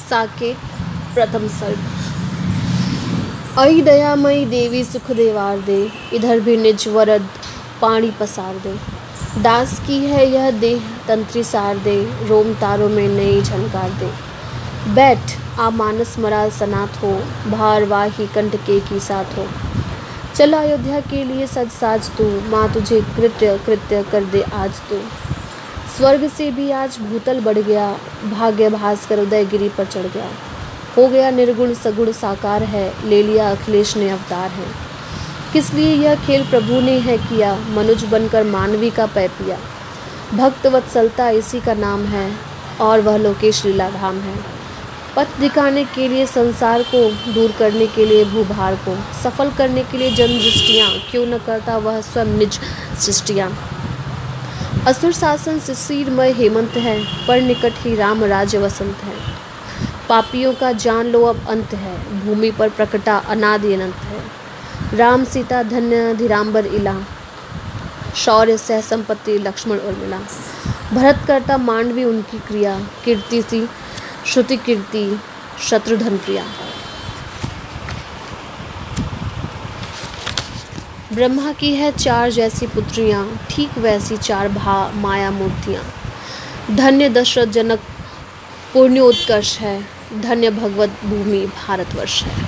साकेत प्रथम सर्ग। अई दयामयी देवी सुख दे, इधर भी निज वरद पानी पसार दे। दास की है यह देह तंत्री सार दे, रोम तारों में नई झनकार दे। बैठ, आ मानस मराल सनात हो, भार वाही कंठ के की साथ हो। चल अयोध्या के लिए सज साज तू, माँ तुझे कृत्य कृत्य कर दे आज तू। स्वर्ग से भी आज भूतल बढ़ गया, भाग्य भास्कर उदयगिरी पर चढ़ गया। हो गया निर्गुण सगुण साकार है, ले लिया अखिलेश ने अवतार है। किस लिए यह खेल प्रभु ने है किया, मनुज बनकर मानवी का पै पिया। भक्त वत्सलता इसी का नाम है, और वह लोकेश लीला धाम है। पथ दिखाने के लिए, संसार को दूर करने के लिए, भूभार को। सफल करने के लिए जन्म दृष्टियाँ क्यों न करता वह स्वयं निज सृष्टियाँ। असुर शासन शिशिरमय हेमंत है, पर निकट ही राम राज्य वसंत है। पापियों का जान लो अब अंत है, भूमि पर प्रकटा अनादि अनंत है। राम सीता धन्य धीराम्बर इला, शौर्य सह संपत्ति लक्ष्मण उर्मिला भरत करता मांडवी उनकी क्रिया, कीर्ति सी, श्रुति कीर्ति, शत्रुधन प्रिया ब्रह्मा की है चार जैसी पुत्रियाँ, ठीक वैसी चार भा माया मूर्तियाँ धन्य दशरथ जनक पुण्योत्कर्ष है, धन्य भगवत भूमि भारतवर्ष है।